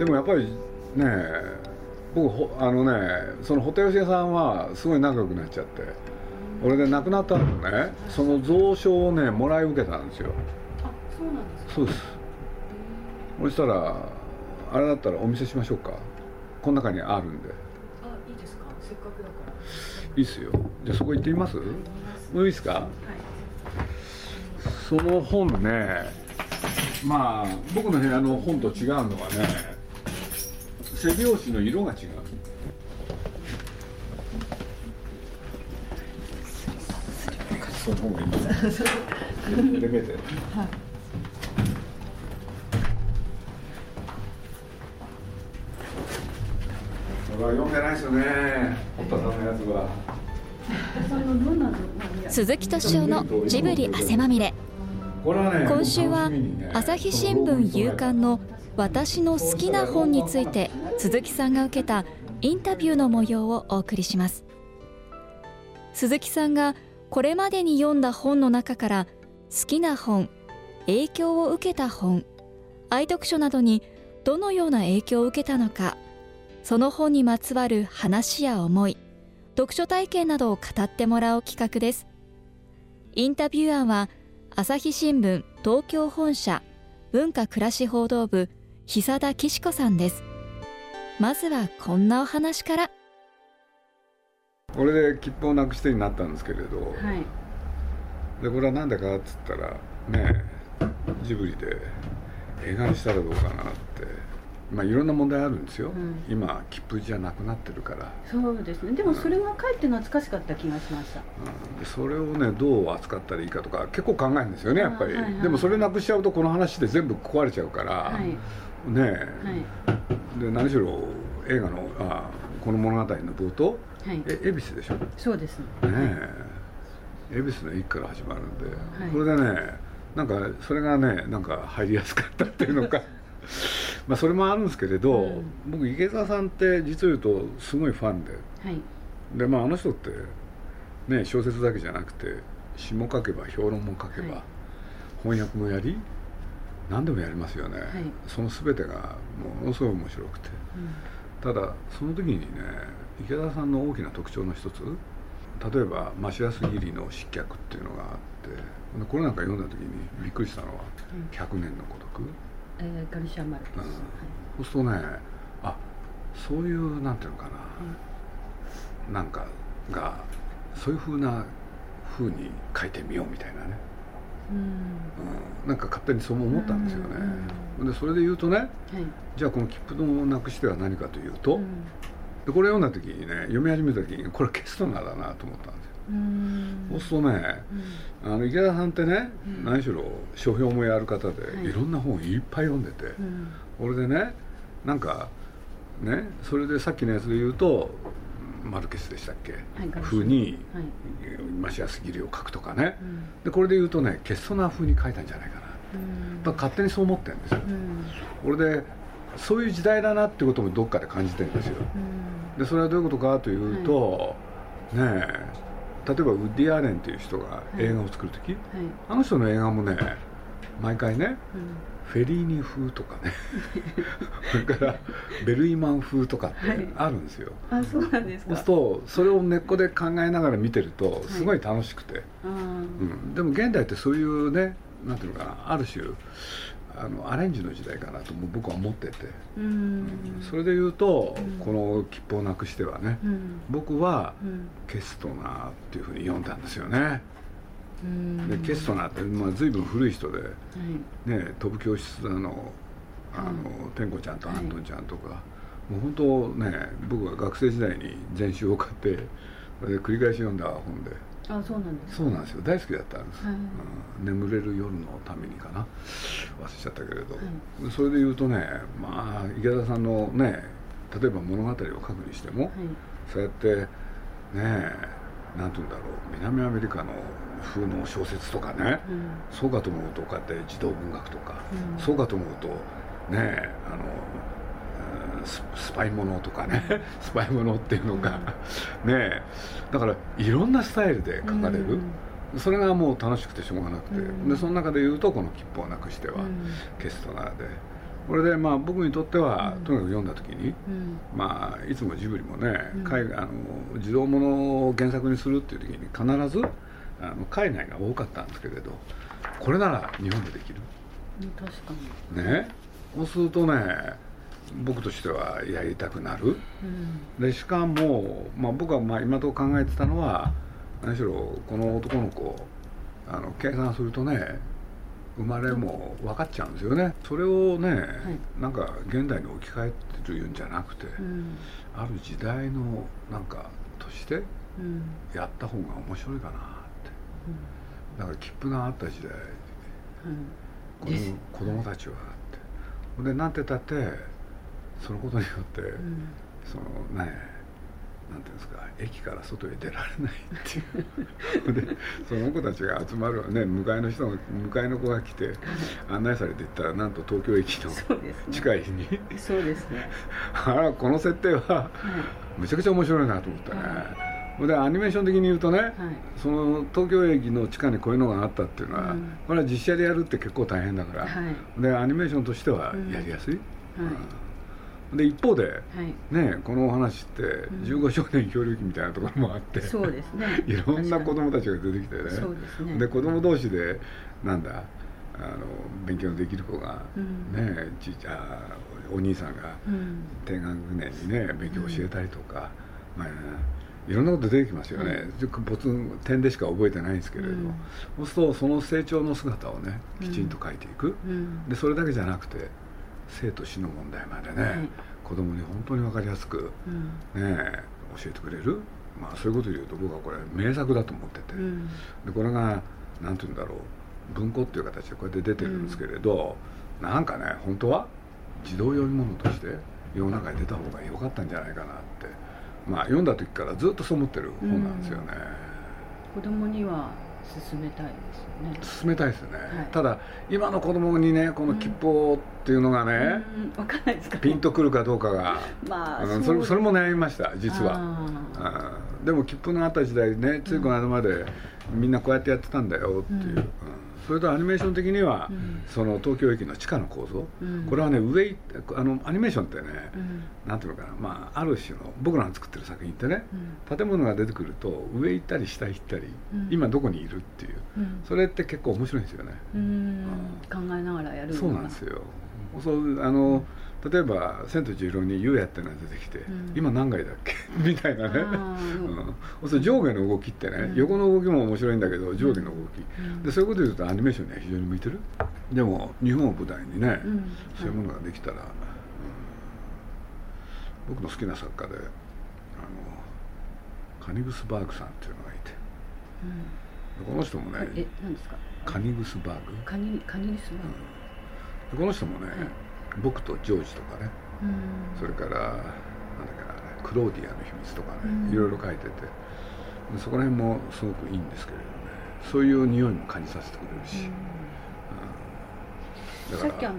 でもやっぱりね僕あのねそのホテル屋さんはすごい仲良くなっちゃって俺で亡くなったのねその蔵書をねもらい受けたんですよ。あそうなんですか？そうです。そしたらあれだったらお見せしましょうか。この中にあるんで。あいいですか？せっかくだから。いいっすよ。じゃあそこ行ってみます？もういいですか？はい。その本ねまあ僕の部屋の本と違うのはね背表紙の色が違う。その方がいい。ですレベルこれは読んでないですよね。堀田さんのやつは。鈴木敏夫のジブリ汗まみれ。今週は朝日新聞夕刊の「私の好きな本」について鈴木さんが受けたインタビューの模様をお送りします。鈴木さんがこれまでに読んだ本の中から好きな本影響を受けた本愛読書などにどのような影響を受けたのかその本にまつわる話や思い読書体験などを語ってもらう企画です。インタビュアーは朝日新聞東京本社文化暮らし報道部久田紀子さんです。まずはこんなお話から。これで切符をなくしてになったんですけれど、はい。でこれは何でかっつったらねジブリで映画にしたらどうかなって。まあいろんな問題あるんですよ、ん。今切符じゃなくなってるから、そうですね。でもそれがかえって懐かしかった気がしました。うん。でそれをねどう扱ったらいいかとか結構考えるんですよねやっぱり、あはいはい。でもそれなくしちゃうとこの話で全部壊れちゃうから、はい。ねはいで何しろ映画のあこの物語の冒頭はい。え恵比寿でしょ？ねそうですね。え。恵比寿の一から始まるんで、はい。これでねなんかそれがねなんか入りやすかったっていうのか。まあそれもあるんですけれど、うん。僕池澤さんって実を言うとすごいファンで。はい。でまああの人ってね小説だけじゃなくて詩も書けば評論も書けば、はい。翻訳もやり何でもやりますよね、い。その全てがものすごい面白くて。ただその時にね池田さんの大きな特徴の一つ。例えば増安義理の失脚っていうのがあって。でこれなんか読んだ時にびっくりしたのはうん「100年の孤独」えーガルシア・マルケス、うん。はい。そうするとねあそういうなんていうのかな、なんかがそういうふうなふうに書いてみようみたいなね、うん。うん、なんか勝手にそう思ったんですよね、うん。でそれで言うとねはい。じゃあこの切符のなくしては何かというと、うん。でこれ読んだ時にね読み始めた時にこれケストナーだなと思ったんですよ、うん。そうするとねあの池田さんってね、うん。何しろ書評もやる方で、はい。い、ろんな本いっぱい読んでて、うん。俺でねなんかねそれでさっきのやつで言うとマルケスでしたっけ、はい風にはい。増安義理を書くとかね。うん。でこれで言うとねケストナー風に書いたんじゃないかな。うん。だから勝手にそう思ってるんですよ。うん。俺でそういう時代だなってこともどっかで感じてるんですよ。うん。でそれはどういうことかというと、ねえ例えばウッディ・アーレンっていう人が映画を作る時、はい。あの人の映画もね毎回ねうんフェリーニ風とかね。それからベルイマン風とかってあるんですよ、あそうなんですか。そうするとそれを根っこで考えながら見てるとすごい楽しくて、あー。うん、でも現代ってそういうねなんていうのかなある種あのアレンジの時代かなとも僕は思ってて、うん。それで言うと、うん。この切符をなくしてはね、うん。僕はうん。ケストナーっていうふうに読んだんですよね、うんでケストナーって、まあ、随分古い人で、はい。ね、飛ぶ教室のあのうん天子ちゃんとはい。アントンちゃんとか、もう本当ね僕は学生時代に全集を買って繰り返し読んだ本で。あそうなんですそうなんですよ。大好きだったんです、はい。うん。眠れる夜のためにかな。忘れちゃったけれど、はでそれで言うとねまあ池田さんのね例えば物語を書くにしても、はい。そうやってねえなんて言うんだろう南アメリカの風の小説とかね、うん。そうかと思うとこうやって児童文学とか、うん。そうかと思うとねえあのうんススパイものとかね。スパイものっていうのが、ねえ。だからいろんなスタイルで書かれる、それがもう楽しくてしょうがなくて、うん。でその中で言うとこの切符をなくしては、うん。ケストナーでこれでまあ僕にとっては、うん。とにかく読んだ時に、うん。まあいつもジブリもね、うん。海外あの児童ものを原作にするっていう時に必ずあの海外が多かったんですけれどこれなら日本でできる。うん確かに。ね。そうするとね僕としてはやりたくなる。うん。でしかも、まあ、僕はまあ今のと考えてたのは何しろこの男の子あの計算するとね生まれも分かっちゃうんですよね。それをね、なんか現代に置き換えてるんじゃなくて、うん。ある時代のなんかとしてうん。やった方が面白いかなって。だから切符があった時代。うん子です。供子供たちはって。でなんてたってそのことによって、うん。そのねなんていうんですか駅から外へ出られないっていう。でその子たちが集まるね。迎えの人が迎えの子が来て案内されていったらなんと東京駅のそうですね。近い日に。そうですね。あらこの設定ははい。めちゃくちゃ面白いなと思ったね、はでアニメーション的に言うとね、はい。その東京駅の地下にこういうのがあったっていうのは、うん。これは実写でやるって結構大変だから、はい。でアニメーションとしてはやりやすい、はい。うんで一方ではい。ねこのお話ってん。15少年協力みたいなところもあって、そうですね。いろんな子供たちが出てきてね。そうですね。で子供同士でなんだあの勉強のできる子が、うん。ねちあお兄さんがうん。低学年にね勉強を教えたりとか、まあいろんなこと出てきますよね、ポツン点でしか覚えてないんですけれど、うん。そうするとその成長の姿をねきちんと書いていく、うん。でそれだけじゃなくて生と死の問題までね、はい子供に本当に分かりやすく、うん。ね、教えてくれる、まあ、そういうことを言うと僕はこれ名作だと思ってて、うん。でこれが何て言うんだろう。文庫っていう形でこうやって出てるんですけれど、なんかね本当は児童読み物として世の中に出た方が良かったんじゃないかなって。まあ読んだ時からずっとそう思ってる本なんですよね、子供には勧めたいですよね。進めたいですよね、はい。ただ今の子供にねこの吉報っていうのがね、うんわかんないですか？ピンとくるかどうかが、まあそれそれも悩みました実は。でも切符のあった時代ねついこの間までみんなこうやってやってたんだよっていう、うん。うんそれとアニメーション的には、うん。その東京駅の地下の構造、うん。これはね上あのアニメーションってね、うん。なんていうのかな、まあ、ある種の僕らが作ってる作品ってねうん。建物が出てくると上行ったり下行ったり、うん。今どこにいるっていううん。それって結構面白いんですよね、うん。考えながらやるそうなんですよ。そうあの例えば「千と千尋」に「ゆうや」ってのが出てきて、うん。今何階だっけ？みたいなね、うん、そ上下の動きってね、うん。横の動きも面白いんだけど上下の動き、うん。でそういうこと言うとアニメーションには非常に向いてる？でも日本を舞台にね、うん。そういうものができたら、うん。僕の好きな作家であのカニグスバーグさんっていうのがいて。うん。この人もね、はいえ何ですか？カニグスバーグ？カニカニですねでこの人もね、はい僕とジョージとかね。うん。それからなんだっけなあれクローディアの秘密とかね、うん。いろいろ書いてて。でそこら辺もすごくいいんですけれどね。そういう匂いも感じさせてくれるし、さっきあの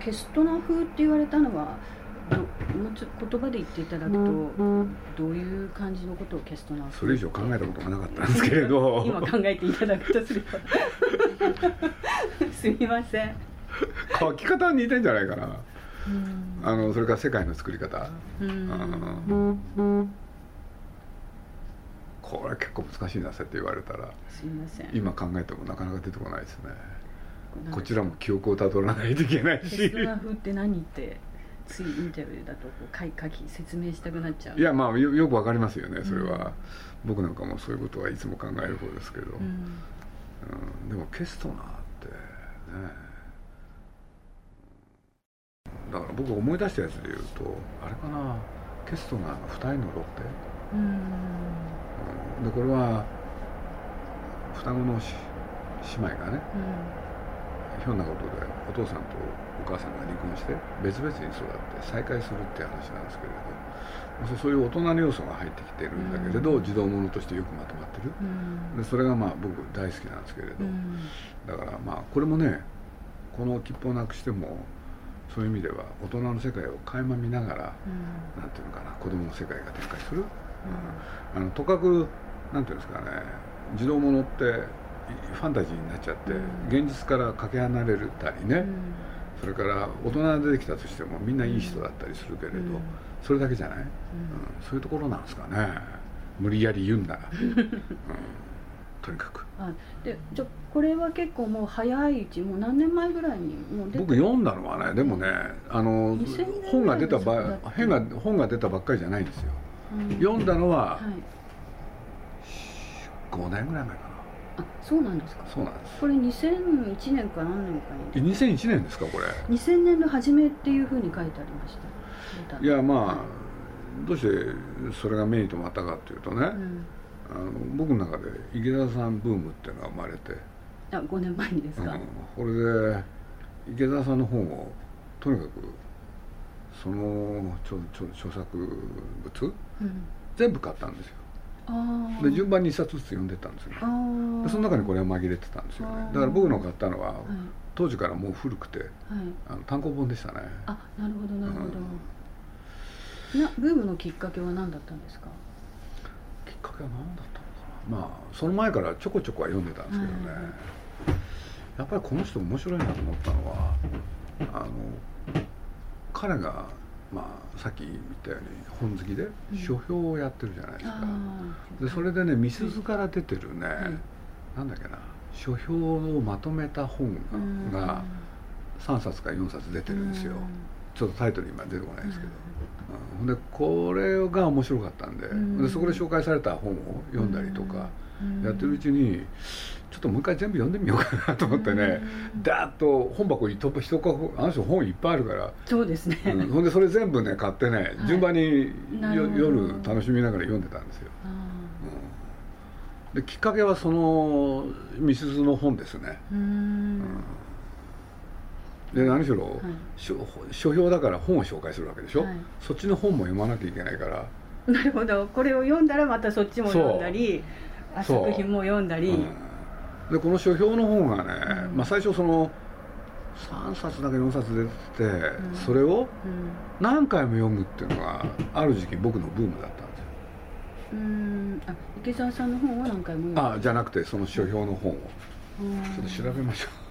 ケストナ風って言われたのはどもうちょっと言葉で言っていただくとどういう感じのことをケストナ風？それ以上考えたことがなかったんですけれど。今考えていただくとすれば。すみません 書き方は似てんじゃないかな。うん。あのそれから世界の作り方、うん。うんこれ結構難しいなそうやって言われたら。すみません。今考えてもなかなか出てこないですね。こちらも記憶をたどらないといけないケしストナ風って何ってついインタビューだとこう書い書き説明したくなっちゃう。いやまあよよくわかりますよねそれは、僕なんかもそういうことはいつも考える方ですけど、うん。うん。でもケストナーってねだから僕思い出したやつで言うとあれかなケストナーの「二人のロッテ」うん。うん。でこれは双子のし姉妹がねひょんなことでお父さんとお母さんが離婚して別々に育って再会するっていう話なんですけれどそうそういう大人の要素が入ってきてるんだけれど、うん。児童ものとしてよくまとまってる。うん。でそれがまあ僕大好きなんですけれど、うん。だからまあこれもねこの切符をなくしてもそういう意味では大人の世界を垣間見ながら、なんていうのかな子供の世界が展開する、うん。あのとかくなんていうんですかね児童ものっていファンタジーになっちゃって、うん。現実からかけ離れたりね、それから大人が出てきたとしてもみんないい人だったりするけれど、うん。それだけじゃない、うん。そういうところなんですかね。無理やり言うんなら、うんとにかく。あでじゃこれは結構もう早いうちもう何年前ぐらいにもう僕読んだのはねでもねあの2000年本が出たばぐらいですか本が本が出たばっかりじゃないんですよ。うん。読んだのははい。5年ぐらい前かあそうなんですか。なそうなんです。これ2001年か何年かえ2001年ですかこれ。に2000年の初めっていうふうに書いてありました。いやまあどうしてそれが目に留まったかっていうとね、うんあの僕の中で池田さんブームっていうのが生まれて、あ5年前にですか、うん、これで池田さんの本をとにかくその著著著作物うん。全部買ったんですよ。で順番に1冊ずつ読んでったんですよ。でその中にこれは紛れてたんですよね。だから僕の買ったのははい。当時からもう古くてはい。あの単行本でしたね。あなるほどなるほど、なブームのきっかけは何だったんですか？かけは何だったのかな。まあその前からちょこちょこは読んでたんですけどね、うん。やっぱりこの人面白いなと思ったのはあの彼がまあさっき言ったように本好きでうん。書評をやってるじゃないですか、あでそれでねみすゞから出てるね、はい。なんだっけな。書評をまとめた本あが3冊か4冊出てるんですよ、ちょっとタイトル今出てこないですけど、うん。でこれが面白かったんで,、うん。でそこで紹介された本を読んだりとかやってるうちにちょっともう一回全部読んでみようかなと思ってね、ダーッと本箱に一一箱あの人本いっぱいあるから、そうですね、うん。ほんでそれ全部ね買ってねい。順番に夜楽しみながら読んでたんですよ、あうん。できっかけはそのみすゞの本ですね、ーうーんで何しろ、はい。書書評だから本を紹介するわけでしょ、はい。そっちの本も読まなきゃいけないから。なるほど。これを読んだらまたそっちも読んだり作品も読んだり、うん。でこの書評の本がね、うん。まあ、最初その3冊だけ4冊出てて、ん。それをうん。何回も読むっていうのがある時期僕のブームだったんですよ。うーん。あ池澤さんの本は何回も読んだあじゃなくてその書評の本を。うん。ちょっと調べましょえー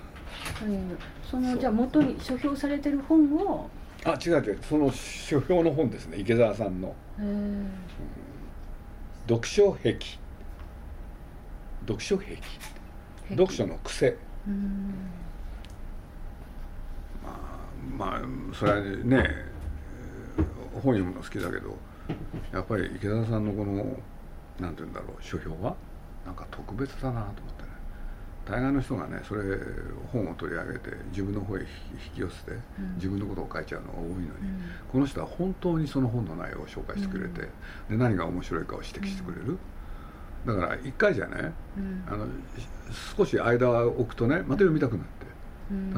そのじゃあ元に書評されてる本を、うあ違う違う。その書評の本ですね。池澤さんの。えー「読書癖」読書癖。読書の癖。うーん。まあそれはねえー本読むの好きだけどやっぱり池田さんのこのなんて言うんだろう書評は？なんか特別だなと思ってね大概の人がねそれ本を取り上げて自分の方へ引き寄せてうん。自分のことを書いちゃうのが多いのに、うん。この人は本当にその本の内容を紹介してくれて、で何が面白いかを指摘してくれる、だから一回じゃねうん。あの少し間を置くとねまた読みたくなって。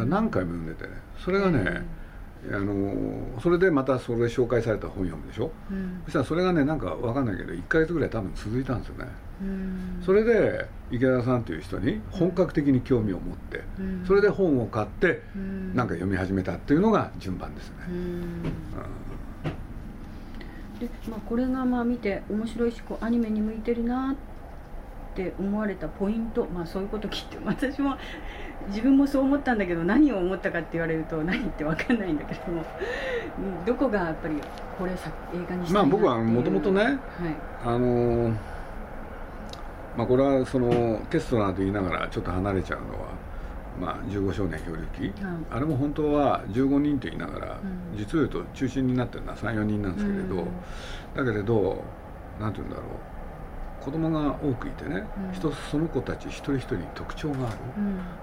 何回も読んでてね。それがね、あのそれでまたそれで紹介された本読むでしょ。うん。そしたらそれがねなんか分かんないけど1ヶ月ぐらい多分続いたんですよね。うんそれで池田さんという人に本格的に興味を持ってうん。それで本を買ってうん。なんか読み始めたっていうのが順番ですね。で、まあ、これがまあ見て面白いしこうアニメに向いてるなって思われたポイントまあそういうこと聞いて私も自分もそう思ったんだけど何を思ったかって言われると何って分かんないんだけどもうんどこがやっぱりこれさ映画にしたいなまあ僕はもともとねはい。あのまあこれはそのテストなど言いながらちょっと離れちゃうのはまあ、15少年漂流記、うん。あれも本当は15人と言いながら、うん。実を言うと中心になってるのは34人なんですけれど、うん。だけれどなんて言うんだろう。子供が多くいてね、うん。人その子たち一人一人に特徴がある、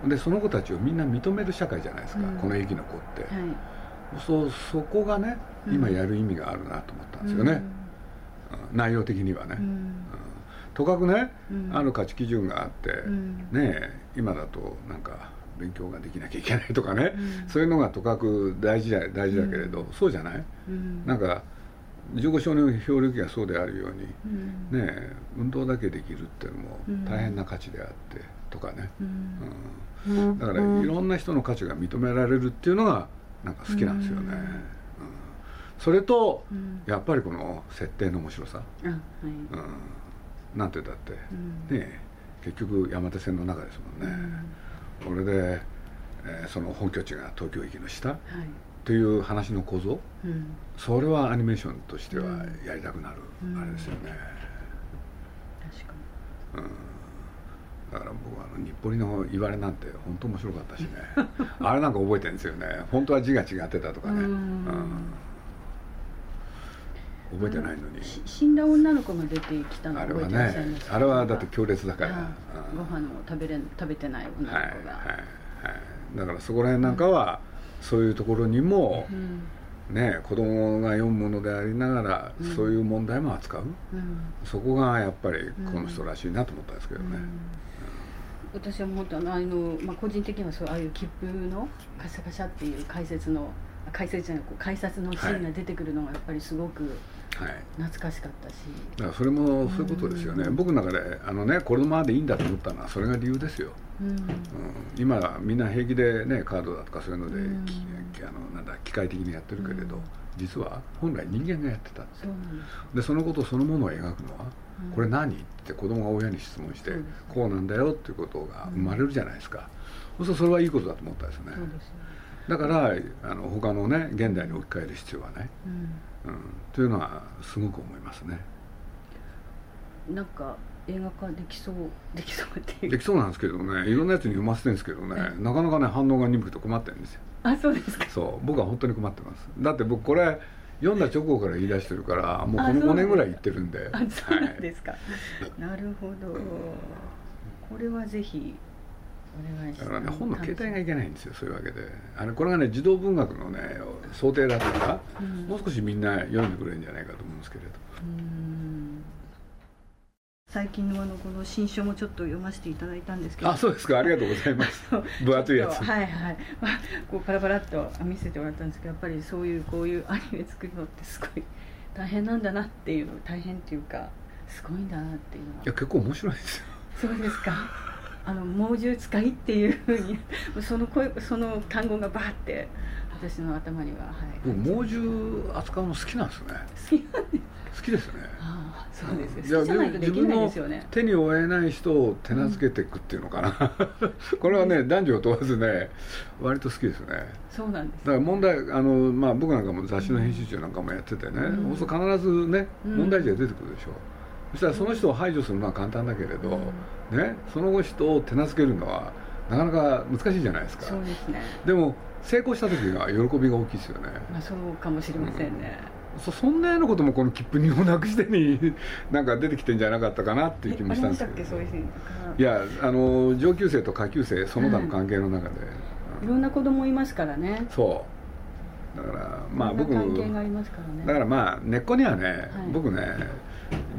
うん。でその子たちをみんな認める社会じゃないですか、うん。この駅の子って、はい。そうそこがねうん。今やる意味があるなと思ったんですよね、うん。内容的にはね、とかくね、うん。ある価値基準があって、うん。ねえ今だとなんか勉強ができなきゃいけないとかね、うん。そういうのがとかく大事だ大事だけれど、そうじゃない？うん。なんか15少年漂流記がそうであるように、うん。ねえ運動だけできるっていうのもうん。大変な価値であってとかね、うん。うん。だからいろんな人の価値が認められるっていうのがなんか好きなんですよね、それとうん。やっぱりこの設定の面白さ、うん、なんて言ったって、うん。ねえ結局山手線の中ですもんね、これでえーその本拠地が東京駅の下はい。という話の構造？うん。それはアニメーションとしてはうんやりたくなる、うん。あれですよね、確かだから僕はあの日暮里の言われなんて本当面白かったしね。あれなんか覚えてるんですよね。本当は字が違ってたとかね、うん。うん覚えてないのに。死んだ女の子が出てきたのあれはねあれはだって強烈だから、はご飯を食べれん食べてない女の子が、はいはいはい。だからそこら辺なんかは、そういうところにもうん。ね子供が読むものでありながら、うん。そういう問題も扱う。うん。そこがやっぱりこの人らしいなと思ったんですけどね、私はもっとあのあの、まあ、個人的にはそうああいう切符のカシャカシャっていう解説のあ解説じゃないこう改札のシーンが出てくるのがやっぱりすごくはい。懐かしかったし、だからそれもそういうことですよね、うん。僕の中であのねこのままでいいんだと思ったのはそれが理由ですよ、うん。うん、今はみんな平気でねカードだとかそういうので、うん。あのなんだ機械的にやってるけれど、うん。実は本来人間がやってたんですでそのことそのものを描くのは、うん。これ何？って子供が親に質問して、こうなんだよっていうことが生まれるじゃないですか、そうするとそれはいいことだと思ったんですよねだからあの他のね現代に置き換える必要はない、うん。うん、というのはすごく思いますね。なんか映画化できそうできそうっていう。できそうなんですけどね。いろんなやつに読ませてるんですけどね。えなかなかね反応が鈍くて困ってるんですよ。あそうですか。そう。僕は本当に困ってます。だって僕これ読んだ直後から言い出してるからもうこの5あそうなんです年ぐらい言ってるんで。あそうなんはいですか、なるほど。これはぜひお願いだからね本の携帯がいけないんですよそういうわけで。あれこれがね児童文学のね想定だったら、うん。もう少しみんな読んでくれるんじゃないかと思うんですけれど。うん。最近のあのこの新書もちょっと読ませていただいたんですけど。あそうですか。ありがとうございます。分厚いやつ。はいはい、まあ、こうパラパラっと見せてもらったんですけどやっぱりそういうこういうアニメ作るのってすごい大変なんだなっていうの大変っていうかすごいんだなっていうのは。いや結構面白いですよ。そうですかあの猛獣使いっていうふうに その声その単語がバーって私の頭にははい。僕猛獣扱うの好きなんですね。好きです好きですね。ああそうです。よいや好きじゃないとできないですよね。手に負えない人を手なずけていくっていうのかな、これはね男女を問わずね割と好きですね。そうなんです。だから問題あの、まあ、僕なんかも雑誌の編集長なんかもやっててね、うん。必ずねうん。問題児が出てくるでしょ、そしたらその人を排除するのは簡単だけれど、ね、その人を手なずけるのはなかなか難しいじゃないですか。そうですね。でも成功した時は喜びが大きいですよね。まあそうかもしれませんね、そそんなようなこともこの切符にもなくしてに なんか出てきてんじゃなかったかなっていう気もしたんですけど。いやあの上級生と下級生その他の関係の中で、いろんな子供いますからね。そう。だからまあ僕ね。だからまあ根っこにはね、僕ね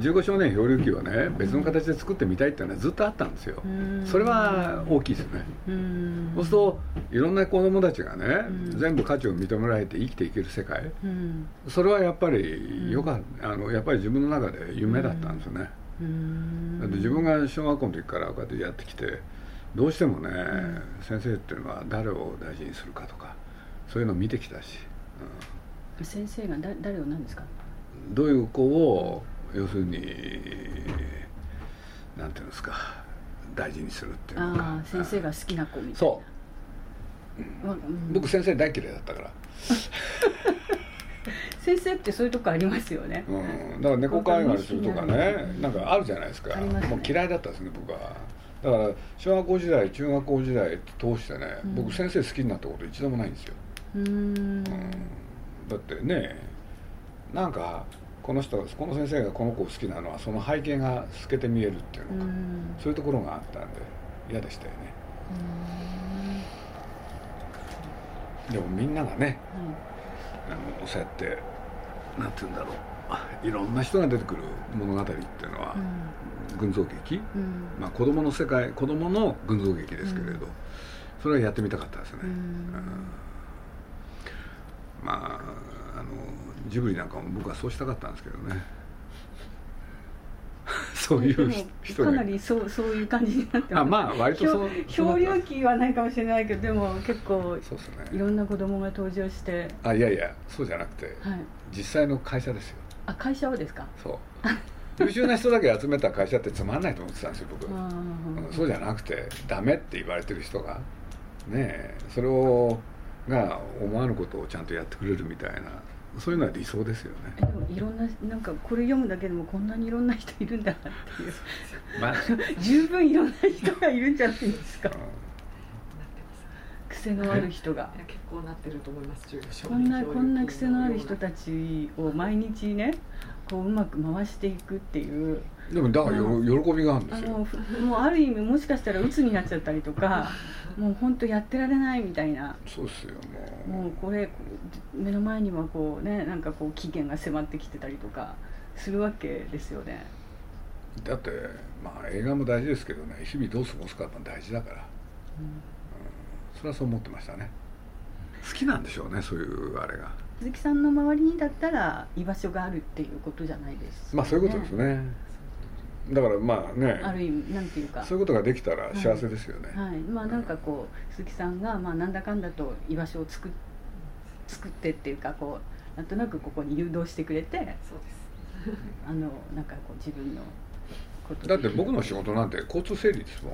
15少年漂流記をね別の形で作ってみたいっていうのはずっとあったんですよ、うん。それは大きいですよね、うん。そうするといろんな子供たちがね、うん。全部価値を認められて生きていける世界。うん。それはやっぱりよかった、あのやっぱり自分の中で夢だったんですよね、うん。だって自分が小学校の時からこうやってやってきてどうしてもね、ん先生っていうのは誰を大事にするかとかそういうのを見てきたし、先生がだ誰を何ですか？うんどういう子を要するになんていうんですか大事にするっていうのか。ああ先生が好きな子みたいな。そう。わうん。僕先生大嫌いだったから、先生ってそういうとこありますよね。うん、だから猫飼いがするとかねなんかあるじゃないですか。ね。もう嫌いだったですね僕は。だから小学校時代中学校時代通してね、うん。僕先生好きになったこと一度もないんですよ、うん。だってねなんかこの人この先生がこの子を好きなのはその背景が透けて見えるっていううのか、ん。そういうところがあったんで嫌でしたよね。でもみんながねあのそうやってなんて言うんだろう。いろんな人が出てくる物語っていうのは、群像劇、うん。うんまあ、子供の世界子供の群像劇ですけれど、うん。それはやってみたかったですね、うんうんまああのジブリなんかも僕はそうしたかったんですけどね。そういう人が。かなりそうそういう感じになってます。あまあ割とそう漂流記はないかもしれないけどでも結構そうですいねろんな子供が登場して。あいやいやそうじゃなくてはい。実際の会社ですよ。あ会社はですか？そう。優秀な人だけ集めた会社ってつまんないと思ってたんですよ僕、あうんそうじゃなくてダメって言われてる人がねそれをが思わぬことをちゃんとやってくれるみたいなそういうのは理想ですよね。でもいろんななんかこれ読むだけでもこんなにいろんな人いるんだなっていう。まあ、十分いろんな人がいるんじゃないですか癖のある人が。結構なってると思いますこんなこんな癖のある人たちを毎日ねこううまく回していくっていう。でもだからよ喜びがあるんですよ。あのふもうある意味もしかしたら鬱になっちゃったりとかもう本当やってられないみたいな。そうですよももうこれ目の前にはこうねなんかこう期限が迫ってきてたりとかするわけですよね。うだってまあ映画も大事ですけどね。日々どう過ごすかも大事だから、うんそれはそう思ってましたね。好きなんでしょうねそういうあれが。鈴木さんの周りにだったら居場所があるっていうことじゃないです。かまあそういうことですね。だからまあね。ある意味なんていうか。そういうことができたら幸せですよね、はい、まあなんかこう鈴木さんがまあなんだかんだと居場所を作っ作ってっていうかこうなんとなくここに誘導してくれてそうです。あのなんかこう自分のこと。だって僕の仕事なんて交通整理ですもん、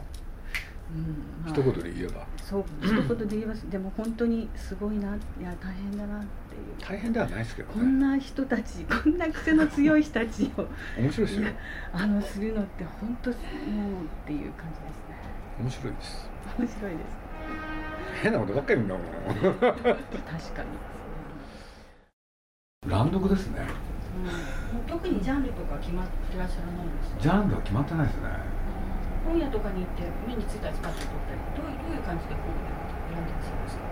うん。まあ一言で言えば。そう一言で言いますでも本当にすごいないや大変だなっていう。大変ではないですけどこんねな人たちこんな癖の強い人たちを面白いですよ。あのするのって本当もうっていう感じですね。面白いです。面白いです。変なことばっかり言うんだもん。確かに、乱読ですね。うん、特にジャンルとか決まってらっしゃらないんですか？ジャンルは決まってないですね本屋とかに行って目についたやつパッと取ったりどういうどういう感じで本を選んでらっしゃいますか？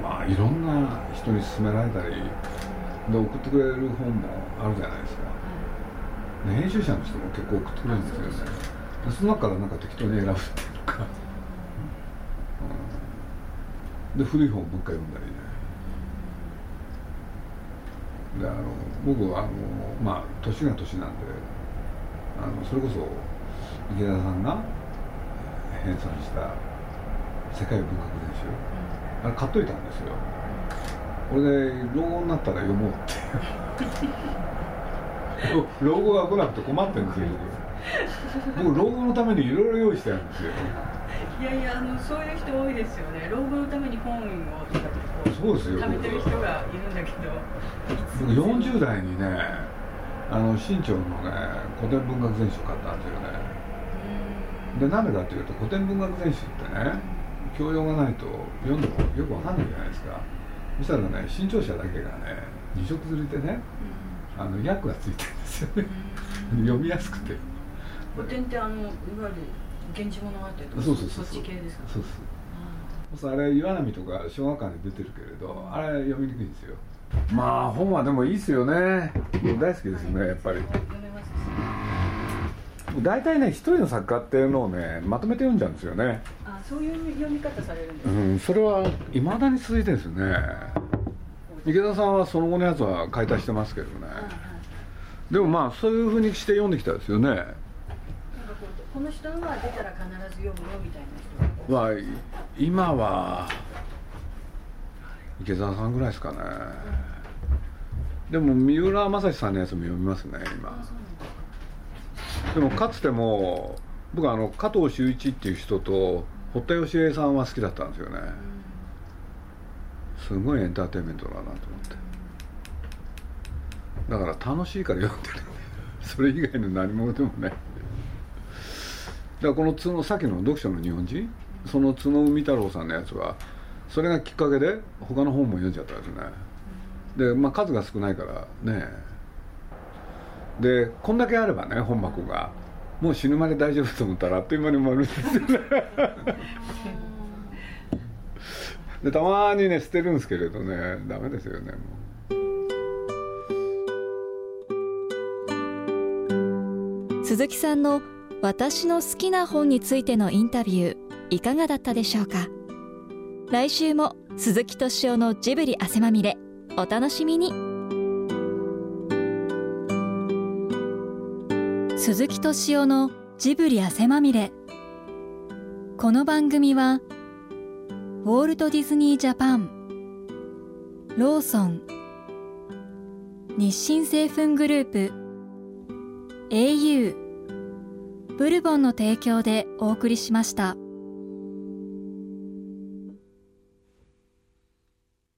まあいろんな人に勧められたりで送ってくれる本もあるじゃないですか。で編集者の人も結構送ってくれるんですよね。でその中からなんか適当に選ぶっていうか、うん、で古い本もう一回読んだりね。であの僕はあのまあ年が年なんであのそれこそ池田さんが編纂した「世界文学全集」あれ買っといたんですよ。これで老後になったら読もうって 老後が来なくて困ってるんですよ僕老後のためにいろいろ用意してあるんですよ。いやいやあのそういう人多いですよね。老後のために本をとかこそうですよ。貯めてる人がいるんだけど。僕40代にねあの新潮のね古典文学全集買ったんですよねでなんでかっていうと古典文学全集ってね教養がないと読んでもよくわかんないじゃないですか。そしたらね新潮社だけがね二色ずれてねあの訳がついてるんですよね。読みやすくて。古典ってあのいわゆる源氏物語とかそうそうそうそっち系ですか？そうそう。あれ岩波とか小学館で出てるけれどあれ読みにくいんですよ。まあ本はでもいいですよね。大好きですよねやっぱり。読めますし大体ね一人の作家っていうのをねまとめて読んじゃうんですよね。あそういう読み方されるんですか、うんそれはいまだに続いてるんですよね。池田さんはその後のやつは解体してますけどね。はいはい。でもまあそういうふうにして読んできたですよね。なんかこうこの人のは出たら必ず読むよみたいな人がまあ今は池澤さんぐらいですかね。でも三浦正史さんのやつも読みますね今でもかつても僕はあの加藤修一っていう人と堀田芳恵さんは好きだったんですよね。すごいエンターテインメントだなと思って。だから楽しいから読んでる。それ以外の何者でもない。だからこの角さっきの読書の日本人？その角海太郎さんのやつはそれがきっかけで他の本も読んじゃったんですね。でまあ数が少ないからね。でこんだけあればね本箱が。もう死ぬまで大丈夫と思ったらあっという間に埋まるんですでたまにね捨てるんですけれどね。ダメですよねも鈴木さんの私の好きな本についてのインタビューいかがだったでしょうか？来週も鈴木敏夫のジブリ汗まみれお楽しみに。鈴木敏夫のジブリ汗まみれこの番組はウォールト・ディズニー・ジャパンローソン日清製粉グループ au ブルボンの提供でお送りしました。